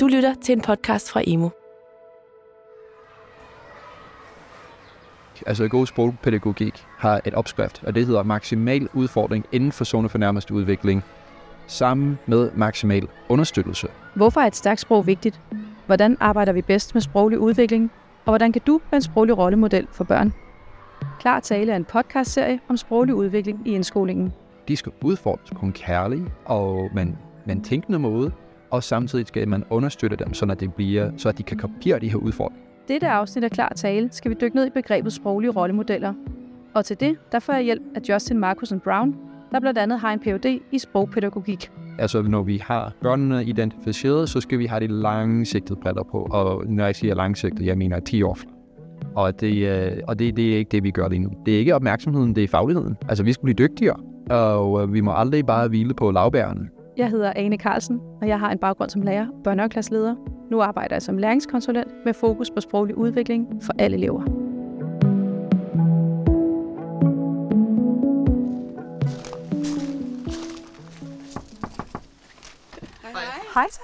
Du lytter til en podcast fra Emo. Altså god sprogpædagogik har et opskrift, og det hedder maksimal udfordring inden for zone for nærmeste udvikling, sammen med maksimal understøttelse. Hvorfor er et stærkt sprog vigtigt? Hvordan arbejder vi bedst med sproglig udvikling? Og hvordan kan du være en sproglig rollemodel for børn? Klar Tale er en podcastserie om sproglig udvikling i indskolingen. De skal udfordres på en kærlig og men, men tænkende måde, og samtidig skal man understøtte dem, så, det bliver, så de kan kopiere de her udfordringer. Dette afsnit af Klar Tale skal vi dykke ned i begrebet sproglige rollemodeller. Og til det, der får jeg hjælp af Justin Markusen Brown, der blandt andet har en Ph.D. i sprogpædagogik. Altså, når vi har børnene identificeret, så skal vi have de langsigtede briller på. Og når jeg siger langsigtet, jeg mener 10 år Og, det, øh, og det, det er ikke det, vi gør lige nu. Det er ikke opmærksomheden, det er fagligheden. Altså, vi skal blive dygtigere, og øh, vi må aldrig bare hvile på lavbærene. Jeg hedder Ane Carlsen, og jeg har en baggrund som lærer og børnehaveklasseleder. Nu arbejder jeg som læringskonsulent med fokus på sproglig udvikling for alle elever. Hej så.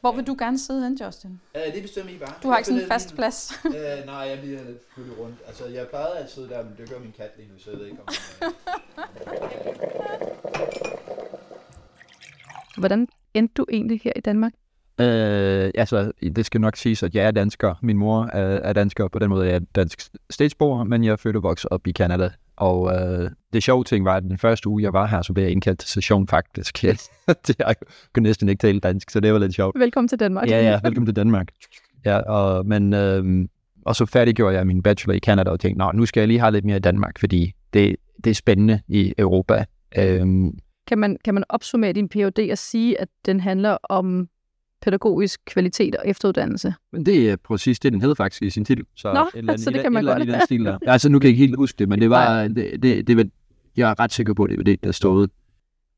Hvor vil du gerne sidde hen, Justin? Uh, det bestemmer I bare. Du har ikke sådan en fast plads. uh, nej, jeg bliver lidt flyttet rundt. Altså, jeg plejede at sidde der, men det gør min kat lige nu, så jeg ved ikke om... Hvordan endte du egentlig her i Danmark? Øh, altså, det skal nok siges, at jeg er dansker. Min mor er, er dansker, på den måde jeg er dansk statsborger, men jeg er født og vokset op i Canada. Og øh, det sjove ting var, at den første uge, jeg var her, så blev jeg indkaldt til session faktisk. det, jeg kunne næsten ikke tale dansk, så det var lidt sjovt. Velkommen til Danmark. Ja, ja, velkommen til Danmark. Ja, og, men, øh, og så færdiggjorde jeg min bachelor i Canada og tænkte, nu skal jeg lige have lidt mere i Danmark, fordi det, det er spændende i Europa. Øh, kan man, kan man opsummere din Ph.D. og sige, at den handler om pædagogisk kvalitet og efteruddannelse? Men det er præcis det, den hedder faktisk i sin titel. Så, Nå, eller, så det kan man godt. Den stil der. Altså, nu kan jeg ikke helt huske det, men det var, det, det, det, jeg er ret sikker på, det var det, der stod.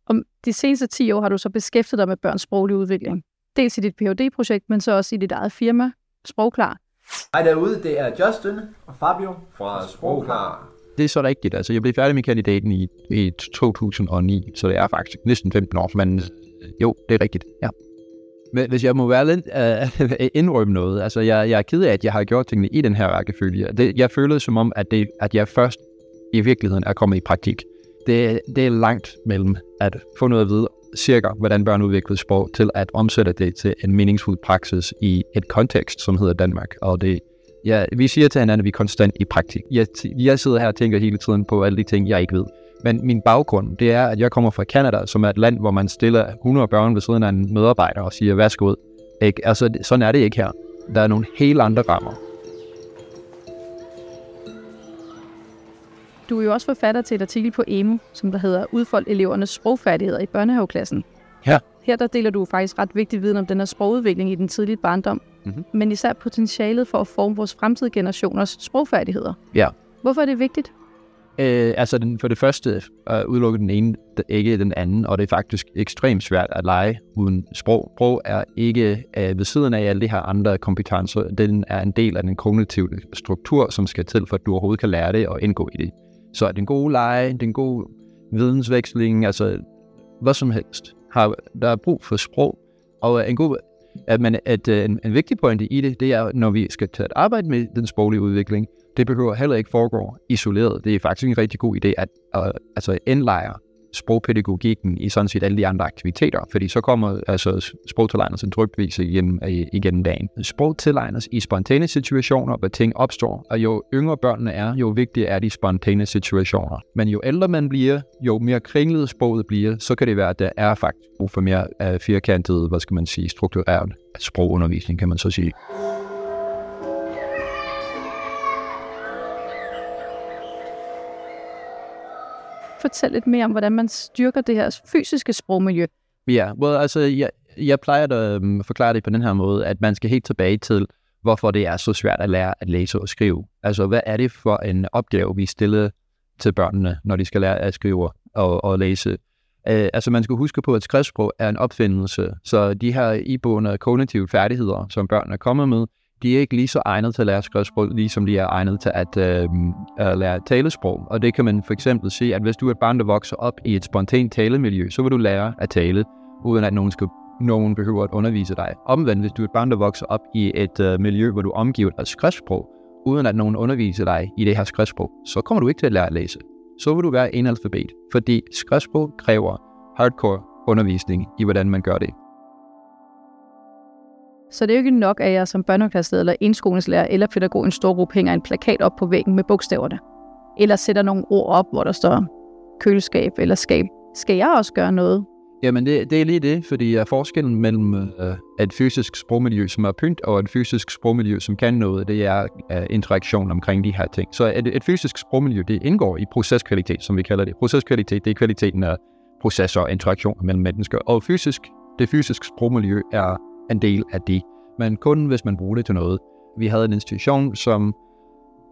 Om de seneste 10 år har du så beskæftiget dig med børns sproglige udvikling. Dels i dit Ph.D.-projekt, men så også i dit eget firma, Sprogklar. Hej derude, det er Justin og Fabio fra Sprogklar det er så rigtigt. Altså, jeg blev færdig med kandidaten i, i 2009, så det er faktisk næsten 15 år, men øh, jo, det er rigtigt, ja. Men hvis jeg må være lidt uh, indrømme noget, altså jeg, jeg er ked af, at jeg har gjort tingene i den her rækkefølge. Det, jeg føler som om, at, det, at jeg først i virkeligheden er kommet i praktik. Det, det er langt mellem at få noget at vide cirka, hvordan børn udvikler sprog, til at omsætte det til en meningsfuld praksis i et kontekst, som hedder Danmark. Og det, Ja, vi siger til hinanden, at vi er konstant i praktik. Jeg, jeg sidder her og tænker hele tiden på alle de ting, jeg ikke ved. Men min baggrund, det er, at jeg kommer fra Canada, som er et land, hvor man stiller 100 børn ved siden af en medarbejder og siger, værsgo ud. Ikke? Altså, sådan er det ikke her. Der er nogle helt andre rammer. Du er jo også forfatter til et artikel på EMU, som der hedder Udfold elevernes sprogfærdigheder i børnehaveklassen. Ja. Her der deler du faktisk ret vigtig viden om den her sprogudvikling i den tidlige barndom, mm-hmm. men især potentialet for at forme vores fremtidige generationers sprogfærdigheder. Ja. Hvorfor er det vigtigt? Øh, altså den, for det første uh, udelukker den ene ikke den anden, og det er faktisk ekstremt svært at lege uden sprog. Sprog er ikke uh, ved siden af alle de her andre kompetencer. Den er en del af den kognitive struktur, som skal til, for at du overhovedet kan lære det og indgå i det. Så den gode lege, den gode vidensveksling, altså hvad som helst, har, der er brug for sprog. Og en god at, man, at øh, en, en vigtig pointe i det, det er, når vi skal til at arbejde med den sproglige udvikling, det behøver heller ikke foregå isoleret. Det er faktisk en rigtig god idé at uh, altså indlejre sprogpædagogikken i sådan set alle de andre aktiviteter, fordi så kommer altså sprogtilegnelsen drygtvis igennem, øh, igennem dagen. Sprog tilegnes i spontane situationer, hvor ting opstår, og jo yngre børnene er, jo vigtigere er de spontane situationer. Men jo ældre man bliver, jo mere kringlet sproget bliver, så kan det være, at der er faktisk brug for mere øh, firkantet, hvad skal man sige, struktureret sprogundervisning, kan man så sige. Fortælle lidt mere om, hvordan man styrker det her fysiske sprogmiljø? Ja, well, altså, jeg, jeg plejer øhm, at um, forklare det på den her måde, at man skal helt tilbage til, hvorfor det er så svært at lære at læse og skrive. Altså, hvad er det for en opgave, vi stiller til børnene, når de skal lære at skrive og, og læse? Uh, altså, man skal huske på, at skriftsprog er en opfindelse, så de her iboende kognitive færdigheder, som børnene er kommet med, de er ikke lige så egnet til at lære skriftsprog, ligesom de er egnet til at, øh, at lære talesprog. Og det kan man for eksempel se, at hvis du er et barn, der vokser op i et spontant talemiljø, så vil du lære at tale, uden at nogen skal nogen behøver at undervise dig. Omvendt, hvis du er et barn, der vokser op i et øh, miljø, hvor du er omgivet af skriftsprog, uden at nogen underviser dig i det her skriftsprog, så kommer du ikke til at lære at læse. Så vil du være en alfabet, fordi skriftsprog kræver hardcore undervisning i, hvordan man gør det. Så det er jo ikke nok, at jeg som børnehaveklasseleder eller indskolingslærer eller pædagog en stor gruppe hænger en plakat op på væggen med bogstaverne. Eller sætter nogle ord op, hvor der står køleskab eller skab. Skal jeg også gøre noget? Jamen, det, det er lige det, fordi er forskellen mellem øh, et fysisk sprogmiljø, som er pynt, og et fysisk sprogmiljø, som kan noget, det er øh, interaktion omkring de her ting. Så et, et fysisk sprogmiljø, det indgår i proceskvalitet, som vi kalder det. Proceskvalitet, det er kvaliteten af processer og interaktion mellem mennesker. Og fysisk, det fysiske sprogmiljø er en del af det, men kun hvis man bruger det til noget. Vi havde en institution, som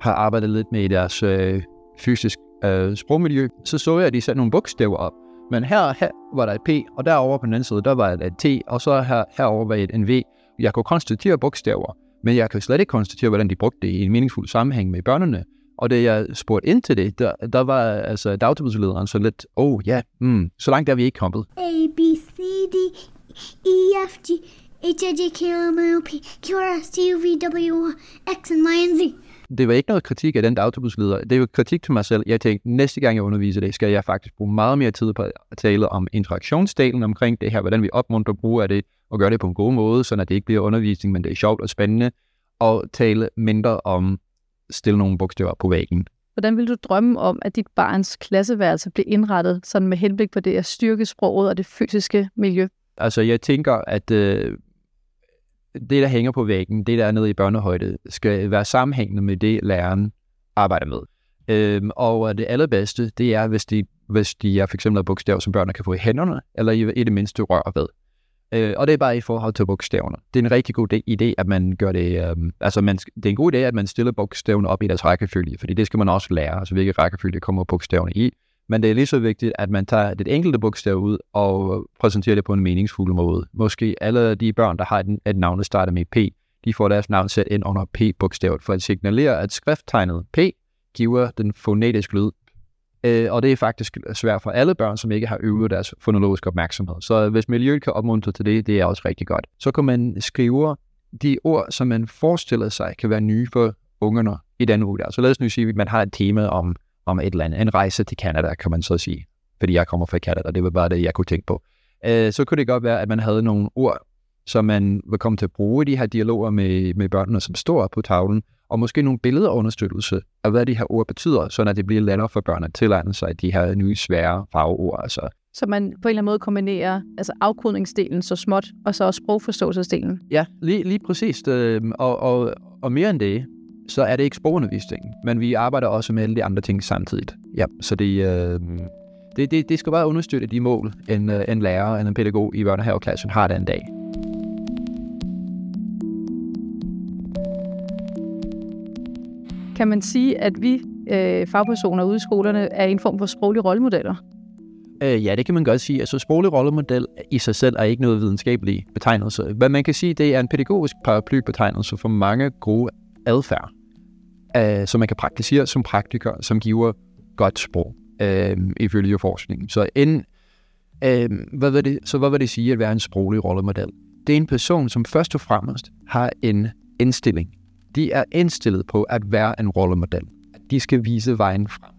har arbejdet lidt med deres øh, fysisk øh, sprogmiljø. Så så jeg, at de satte nogle bogstaver op. Men her, her var der et P, og derovre på den anden side, der var et T, og så her, herover var et en V. Jeg kunne konstatere bogstaver, men jeg kan slet ikke konstatere, hvordan de brugte det i en meningsfuld sammenhæng med børnene. Og da jeg spurgte ind til det, der, der var altså dagtilbudslederen så lidt, oh ja, yeah, mm, så langt er vi ikke kommet. A, B, C, D, E, F, G, H, I, J, K, L, M, N, O, P, Q, R, S, T, U, V, W, X, and Y, and Z. Det var ikke noget kritik af den dagtilbudsleder. Det var kritik til mig selv. Jeg tænkte, næste gang jeg underviser det, skal jeg faktisk bruge meget mere tid på at tale om interaktionsdelen omkring det her, hvordan vi opmuntrer brug af det, og gøre det på en god måde, så det ikke bliver undervisning, men det er sjovt og spændende, og tale mindre om stille nogle bogstaver på væggen. Hvordan vil du drømme om, at dit barns klasseværelse bliver indrettet sådan med henblik på det at styrke sproget og det fysiske miljø? Altså, jeg tænker, at øh, det, der hænger på væggen, det, der er nede i børnehøjde, skal være sammenhængende med det, læreren arbejder med. Øhm, og øh, det allerbedste, det er, hvis de, hvis de er for eksempel bogstaver, som børnene kan få i hænderne, eller i, i det mindste røre ved. Øh, og det er bare i forhold til bogstaverne. Det er en rigtig god idé, at man gør det, øhm, altså man, det er en god idé, at man stiller bogstaverne op i deres rækkefølge, fordi det skal man også lære, altså hvilke rækkefølge kommer bogstaverne i. Men det er lige så vigtigt, at man tager det enkelte bogstav ud og præsenterer det på en meningsfuld måde. Måske alle de børn, der har et, et navn, der starter med P, de får deres navn sat ind under P-bogstavet for at signalere, at skrifttegnet P giver den fonetiske lyd. Øh, og det er faktisk svært for alle børn, som ikke har øvet deres fonologiske opmærksomhed. Så hvis miljøet kan opmuntre til det, det er også rigtig godt. Så kan man skrive de ord, som man forestiller sig kan være nye for ungerne i den uge. Så lad os nu sige, at man har et tema om om et eller andet. En rejse til Canada, kan man så sige. Fordi jeg kommer fra Canada, det var bare det, jeg kunne tænke på. Øh, så kunne det godt være, at man havde nogle ord, som man vil komme til at bruge i de her dialoger med, med børnene, som står på tavlen, og måske nogle billeder understøttelse af, hvad de her ord betyder, så det bliver lettere for børn at tilegne sig de her nye svære farveord. Altså. Så man på en eller anden måde kombinerer altså afkodningsdelen så småt, og så også sprogforståelsesdelen? Ja, lige, lige præcis. Øh, og, og, og mere end det, så er det ikke sprogundervisning, men vi arbejder også med alle de andre ting samtidig. Ja, så det, øh, det, det, det skal bare understøtte de mål, en, øh, en lærer eller en pædagog i børnehaveklassen har den dag. Kan man sige, at vi øh, fagpersoner ude i skolerne er en form for sproglige rollemodeller? Øh, ja, det kan man godt sige. Altså, sproglig rollemodel i sig selv er ikke noget videnskabelig betegnelse. Hvad man kan sige, det er en pædagogisk paraplybetegnelse for mange gode adfærd øh, som man kan praktisere som praktiker, som giver godt sprog, øh, ifølge forskningen. Så, en, øh, hvad vil det, så hvad vil det sige at være en sproglig rollemodel? Det er en person, som først og fremmest har en indstilling. De er indstillet på at være en rollemodel. De skal vise vejen frem.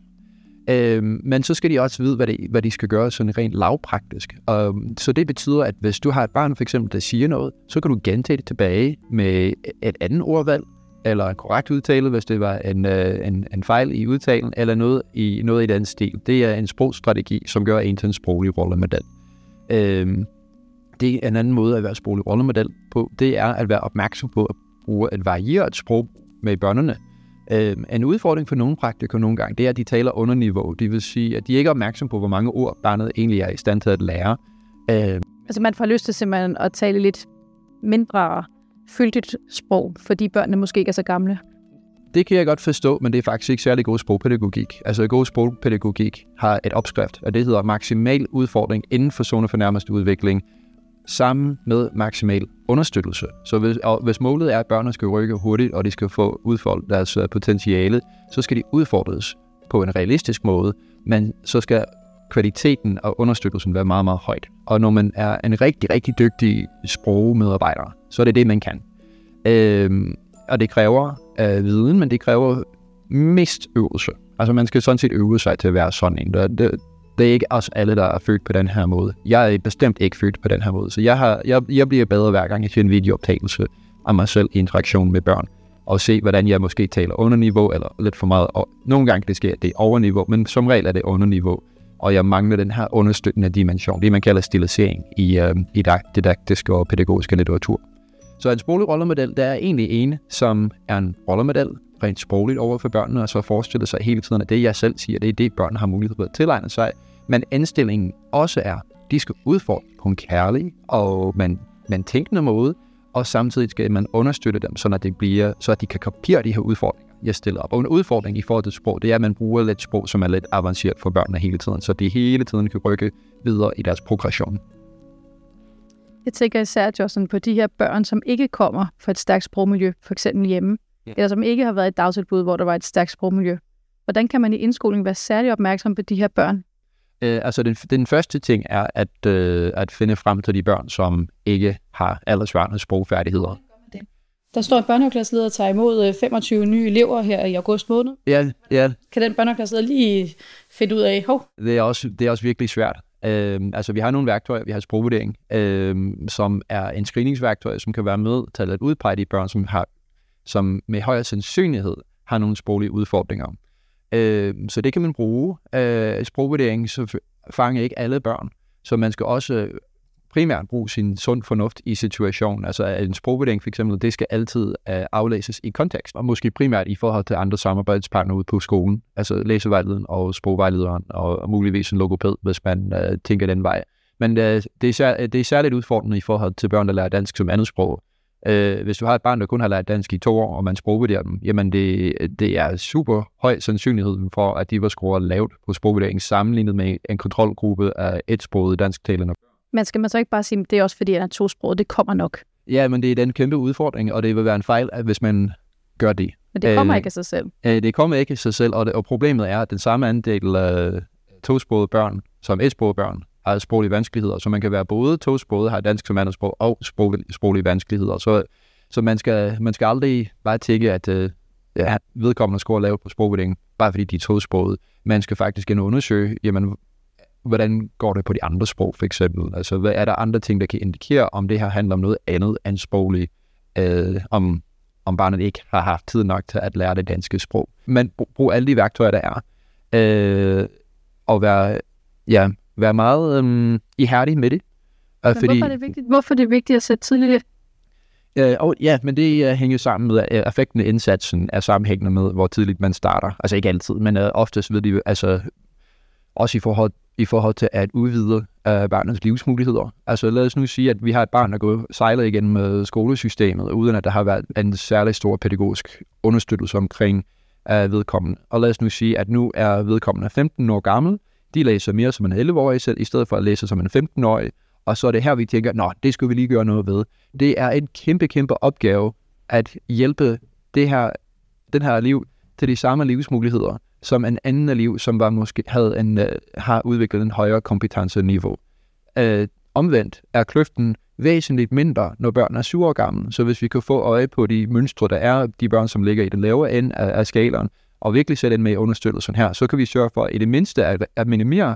Øh, men så skal de også vide, hvad, det, hvad de skal gøre sådan rent lavpraktisk. Og, så det betyder, at hvis du har et barn, for eksempel, der siger noget, så kan du gentage det tilbage med et andet ordvalg, eller en korrekt udtale, hvis det var en, øh, en, en fejl i udtalen, eller noget i, noget i den stil. Det er en sprogstrategi, som gør en til en sproglig rollemodel. Øhm, det er en anden måde at være sproglig rollemodel på. Det er at være opmærksom på at bruge et varieret sprog med børnene. Øhm, en udfordring for nogle praktikere nogle gange, det er, at de taler under niveau. Det vil sige, at de ikke er opmærksom på, hvor mange ord barnet egentlig er i stand til at lære. Øhm, altså man får lyst til simpelthen at tale lidt mindre fyldigt sprog, fordi børnene måske ikke er så gamle? Det kan jeg godt forstå, men det er faktisk ikke særlig god sprogpædagogik. Altså god sprogpædagogik har et opskrift, og det hedder maksimal udfordring inden for zone for nærmeste udvikling, sammen med maksimal understøttelse. Så hvis, og hvis målet er, at børnene skal rykke hurtigt, og de skal få udfoldet deres øh, potentiale, så skal de udfordres på en realistisk måde, men så skal kvaliteten og understøttelsen være meget, meget højt. Og når man er en rigtig, rigtig dygtig sprogmedarbejder, så er det det, man kan. Øh, og det kræver øh, viden, men det kræver mest øvelse. Altså man skal sådan set øve sig til at være sådan en. Det, det, det er ikke os alle, der er født på den her måde. Jeg er bestemt ikke født på den her måde. Så jeg, har, jeg, jeg bliver bedre hver gang, jeg ser en videooptagelse af mig selv i interaktion med børn. Og se, hvordan jeg måske taler under niveau, eller lidt for meget. Og nogle gange det sker, det er over niveau, men som regel er det under niveau. Og jeg mangler den her understøttende dimension, det man kalder stilisering i, øh, i didaktisk og pædagogisk litteratur. Så en sproglig rollemodel, der er egentlig en, som er en rollemodel, rent sprogligt over for børnene, og så forestille sig hele tiden, at det, jeg selv siger, det er det, børn har mulighed for at tilegne sig. Men indstillingen også er, de skal udfordre på en kærlig og man, man tænkende måde, og samtidig skal man understøtte dem, så, det bliver, så at de kan kopiere de her udfordringer, jeg stiller op. Og en udfordring i forhold til sprog, det er, at man bruger lidt sprog, som er lidt avanceret for børnene hele tiden, så de hele tiden kan rykke videre i deres progression. Jeg tænker især, Justin, på de her børn, som ikke kommer fra et stærkt sprogmiljø, for eksempel hjemme, ja. eller som ikke har været i et dagtilbud, hvor der var et stærkt sprogmiljø. Hvordan kan man i indskolingen være særlig opmærksom på de her børn? Øh, altså den, den første ting er at, øh, at finde frem til de børn, som ikke har aldersvarende sprogfærdigheder. Der står en børnehaveklasseleder og tager imod 25 øh, nye elever her i august måned. Ja, ja. Kan den børnehaveklasseleder lige finde ud af, hov? Det er også, det er også virkelig svært. Øh, altså, vi har nogle værktøjer. Vi har sprogvurdering, øh, som er en screeningsværktøj, som kan være med til at udpege de børn, som, har, som med højere sandsynlighed har nogle sproglige udfordringer. Øh, så det kan man bruge. Øh, sprogvurdering så fanger ikke alle børn, så man skal også primært bruge sin sund fornuft i situationen. Altså en sprogvurdering for eksempel, det skal altid uh, aflæses i kontekst, og måske primært i forhold til andre samarbejdspartnere ude på skolen, altså læsevejlederen og sprogvejlederen, og, muligvis en logoped, hvis man uh, tænker den vej. Men uh, det, er sær, det er særligt udfordrende i forhold til børn, der lærer dansk som andet sprog. Uh, hvis du har et barn, der kun har lært dansk i to år, og man sprogvurderer dem, jamen det, det er super høj sandsynlighed for, at de var scoret lavt på sprogvurderingen sammenlignet med en kontrolgruppe af et sproget dansktalende men skal man så ikke bare sige, at det er også fordi, at han er tosproget, det kommer nok? Ja, men det er den kæmpe udfordring, og det vil være en fejl, at hvis man gør det. Men det kommer øh, ikke af sig selv. Øh, det kommer ikke af sig selv, og, det, og problemet er, at den samme andel af tosprogede børn, som etsprogede børn, har sproglige vanskeligheder, så man kan være både tosproget, har dansk som sprog, og sproglige, sproglige vanskeligheder. Så, så man, skal, man skal aldrig bare tænke, at øh, ja, vedkommende score lavt på sprogvurderingen, bare fordi de er tosproget. Man skal faktisk ind undersøge, jamen, hvordan går det på de andre sprog, for eksempel? Altså, hvad er der andre ting, der kan indikere, om det her handler om noget andet end sprogligt, øh, om, om barnet ikke har haft tid nok til at lære det danske sprog. Men brug alle de værktøjer, der er, øh, og være, ja, være meget øh, ihærdig med det. Men fordi, hvorfor, er det vigtigt? hvorfor er det vigtigt at sætte tidligt Øh, og ja, men det uh, hænger sammen med, at effekten af indsatsen er sammenhængende med, hvor tidligt man starter. Altså ikke altid, men uh, oftest ved de, altså også i forhold i forhold til at udvide øh, barnets livsmuligheder. Altså lad os nu sige, at vi har et barn, der går sejlet igen med øh, skolesystemet, uden at der har været en særlig stor pædagogisk understøttelse omkring øh, vedkommende. Og lad os nu sige, at nu er vedkommende 15 år gammel, de læser mere som en 11-årig selv, i stedet for at læse som en 15-årig, og så er det her, vi tænker, nå, det skal vi lige gøre noget ved. Det er en kæmpe, kæmpe opgave at hjælpe det her, den her liv til de samme livsmuligheder, som en anden elev, som var måske havde en, øh, har udviklet en højere kompetenceniveau. Øh, omvendt er kløften væsentligt mindre, når børn er syv år gamle. Så hvis vi kan få øje på de mønstre, der er, de børn, som ligger i den lavere ende af, af skalaen, og virkelig sætte ind med understøttelsen her, så kan vi sørge for i det mindste at, at minimere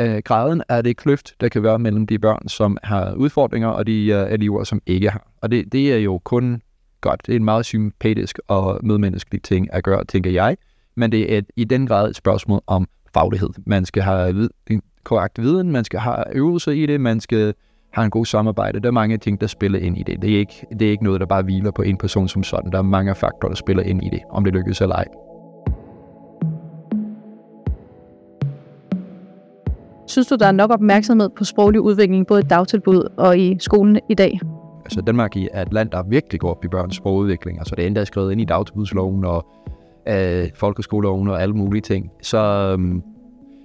øh, graden af det kløft, der kan være mellem de børn, som har udfordringer, og de øh, elever, som ikke har. Og det, det er jo kun godt. Det er en meget sympatisk og medmenneskelig ting at gøre, tænker jeg men det er et, i den grad et spørgsmål om faglighed. Man skal have vid, en korrekt viden, man skal have øvelse i det, man skal have en god samarbejde. Der er mange ting, der spiller ind i det. Det er ikke, det er ikke noget, der bare hviler på en person som sådan. Der er mange faktorer, der spiller ind i det, om det lykkes eller ej. Synes du, der er nok opmærksomhed på sproglig udvikling, både i dagtilbud og i skolen i dag? Altså Danmark er et land, der virkelig går op i børns sprogudvikling. Altså det er endda skrevet ind i dagtilbudsloven, og af folkeskoleovne og alle mulige ting. Så øhm,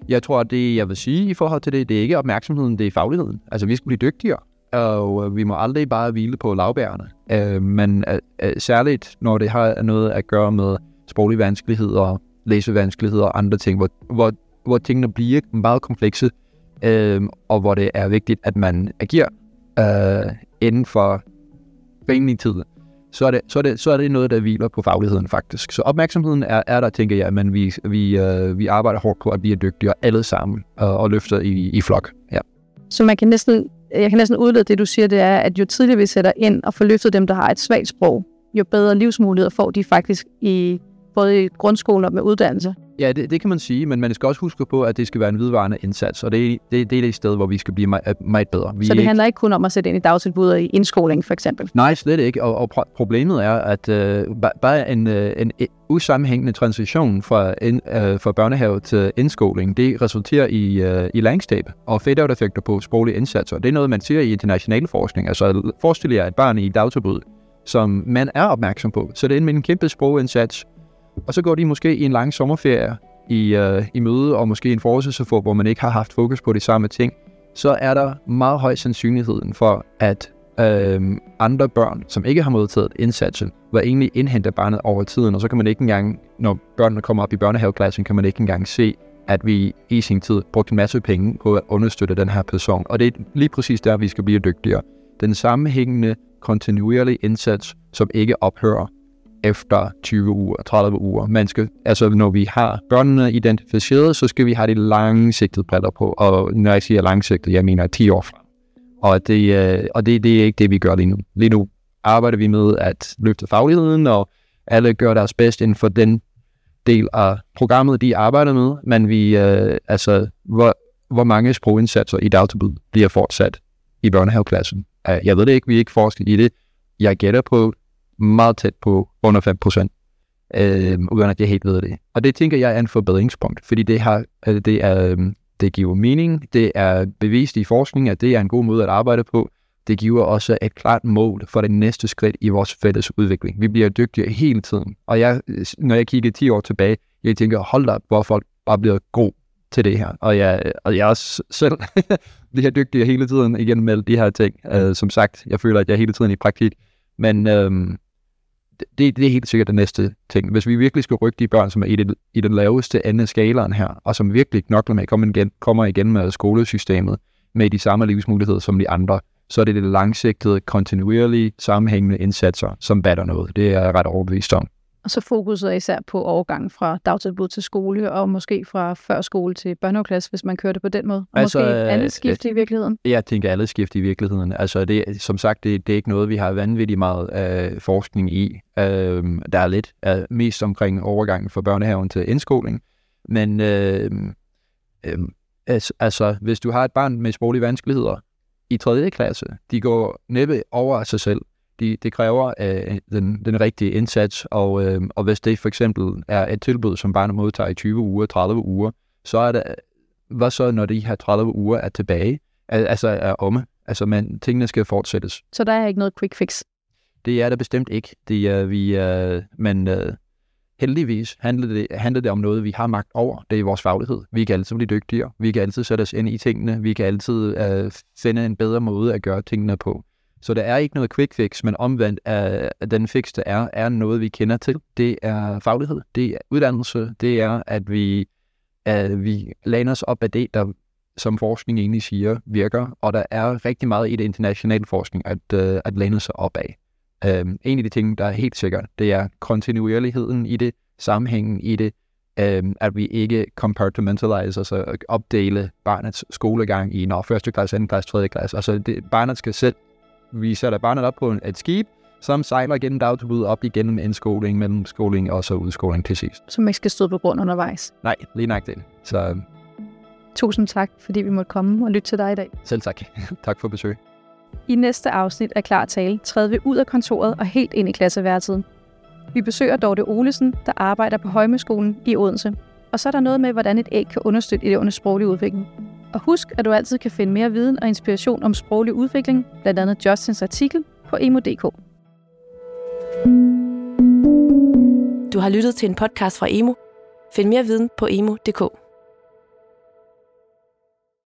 jeg tror, at det, jeg vil sige i forhold til det, det er ikke opmærksomheden, det er fagligheden. Altså, vi skal blive dygtigere, og øh, vi må aldrig bare hvile på lavbærerne. Øh, men øh, øh, særligt, når det har noget at gøre med sproglige vanskeligheder, læsevanskeligheder og andre ting, hvor, hvor hvor tingene bliver meget komplekse, øh, og hvor det er vigtigt, at man agerer øh, inden for rimelig tid, så er, det, så, er det, så er det noget, der hviler på fagligheden faktisk. Så opmærksomheden er, er der, tænker jeg, men vi, vi, øh, vi arbejder hårdt på at blive dygtigere alle sammen og, og løfter i, i flok. Ja. Så man kan næsten, jeg kan næsten udlede det, du siger, det er, at jo tidligere vi sætter ind og får løftet dem, der har et svagt sprog, jo bedre livsmuligheder får de faktisk i både i grundskolen og med uddannelse. Ja, det, det kan man sige, men man skal også huske på, at det skal være en vidvarende indsats, og det, det, det er det sted, hvor vi skal blive meget, meget bedre. Vi så det ikke... handler ikke kun om at sætte ind i dagtilbud og i indskoling, for eksempel? Nej, slet ikke. Og, og problemet er, at øh, bare en, øh, en usammenhængende transition fra, in, øh, fra børnehave til indskoling, det resulterer i, øh, i læringstab og fade-out-effekter på sproglige indsatser. Det er noget, man ser i international forskning. Altså, forestil jer et barn i dagtilbud, som man er opmærksom på. Så det er en kæmpe sprogindsats, og så går de måske i en lang sommerferie i, øh, i møde, og måske en forårsæsonfor, hvor man ikke har haft fokus på de samme ting, så er der meget høj sandsynligheden for, at øh, andre børn, som ikke har modtaget indsatsen, var egentlig indhente barnet over tiden, og så kan man ikke engang, når børnene kommer op i børnehaveklassen, kan man ikke engang se, at vi i sin tid brugte en masse penge på at understøtte den her person. Og det er lige præcis der, vi skal blive dygtigere. Den sammenhængende, kontinuerlige indsats, som ikke ophører, efter 20 uger, 30 uger. Man skal, altså når vi har børnene identificeret, så skal vi have de langsigtede briller på. Og når jeg siger langsigtet, jeg mener 10 år frem. Og, det, øh, og det, det er ikke det, vi gør lige nu. Lige nu arbejder vi med at løfte fagligheden, og alle gør deres bedst inden for den del af programmet, de arbejder med. Men vi, øh, altså, hvor, hvor mange sprogindsatser i dagtilbud bliver fortsat i børnehaveklassen? Øh, jeg ved det ikke, vi er ikke forsket i det. Jeg gætter på meget tæt på under 5 procent, øh, uden at jeg helt ved det. Og det tænker jeg er en forbedringspunkt, fordi det, har, øh, det, er, øhm, det giver mening, det er bevist i forskning, at det er en god måde at arbejde på. Det giver også et klart mål for det næste skridt i vores fælles udvikling. Vi bliver dygtigere hele tiden. Og jeg, øh, når jeg kigger 10 år tilbage, jeg tænker, hold da, hvor folk bare bliver god til det her. Og jeg, og jeg også selv bliver dygtigere hele tiden igen med de her ting. Uh, som sagt, jeg føler, at jeg er hele tiden i praktik. Men øhm, det, det er helt sikkert det næste ting. Hvis vi virkelig skal rykke de børn, som er i, det, i den laveste anden skalaen her, og som virkelig knokler med at komme igen, kommer igen med skolesystemet, med de samme livsmuligheder som de andre, så er det det langsigtede, kontinuerlige, sammenhængende indsatser, som batter noget. Det er jeg ret overbevist om. Og så fokuset er især på overgangen fra dagtilbud til skole, og måske fra førskole til børnehaveklasse, hvis man kører det på den måde. Og altså, måske alle øh, skifte i virkeligheden. Jeg tænker alle skifte i virkeligheden. Altså, det, som sagt, det, det er ikke noget, vi har vanvittigt meget øh, forskning i. Øh, der er lidt øh, mest omkring overgangen fra børnehaven til indskoling. Men øh, øh, altså, hvis du har et barn med sproglige vanskeligheder i 3. klasse, de går næppe over sig selv de, det kræver øh, den, den rigtige indsats, og, øh, og hvis det for eksempel er et tilbud, som barnet modtager i 20 uger, 30 uger, så er det, hvad så, når de her 30 uger er tilbage, altså er omme? Altså, men tingene skal fortsættes. Så der er ikke noget quick fix? Det er der bestemt ikke. Det er vi, øh, men øh, heldigvis handler det, handler det om noget, vi har magt over. Det er vores faglighed. Vi kan altid blive dygtigere. Vi kan altid sætte os ind i tingene. Vi kan altid øh, finde en bedre måde at gøre tingene på. Så der er ikke noget quick fix, men omvendt er, den fix, der er, er noget, vi kender til. Det er faglighed, det er uddannelse, det er, at vi, at vi lander os op af det, der som forskning egentlig siger, virker, og der er rigtig meget i det internationale forskning at, uh, at lande sig op af. Um, en af de ting, der er helt sikkert, det er kontinuerligheden i det, sammenhængen i det, um, at vi ikke compartmentalize, altså opdele barnets skolegang i når første klasse, anden klasse, tredje klasse. Altså det, barnet skal selv vi sætter barnet op på et skib, som sejler gennem dagtilbud op igennem indskoling, mellemskoling og så udskoling til sidst. Som ikke skal stå på grund undervejs? Nej, lige nok det. Så... Tusind tak, fordi vi måtte komme og lytte til dig i dag. Selv tak. tak for besøg. I næste afsnit af Klar Tale træder vi ud af kontoret og helt ind i klasseværelset. Vi besøger Dorte Olesen, der arbejder på Højmeskolen i Odense. Og så er der noget med, hvordan et æg kan understøtte elevernes sproglige udvikling. Og husk, at du altid kan finde mere viden og inspiration om sproglig udvikling, blandt andet Justins artikel på emo.dk. Du har lyttet til en podcast fra Emo. Find mere viden på emo.dk.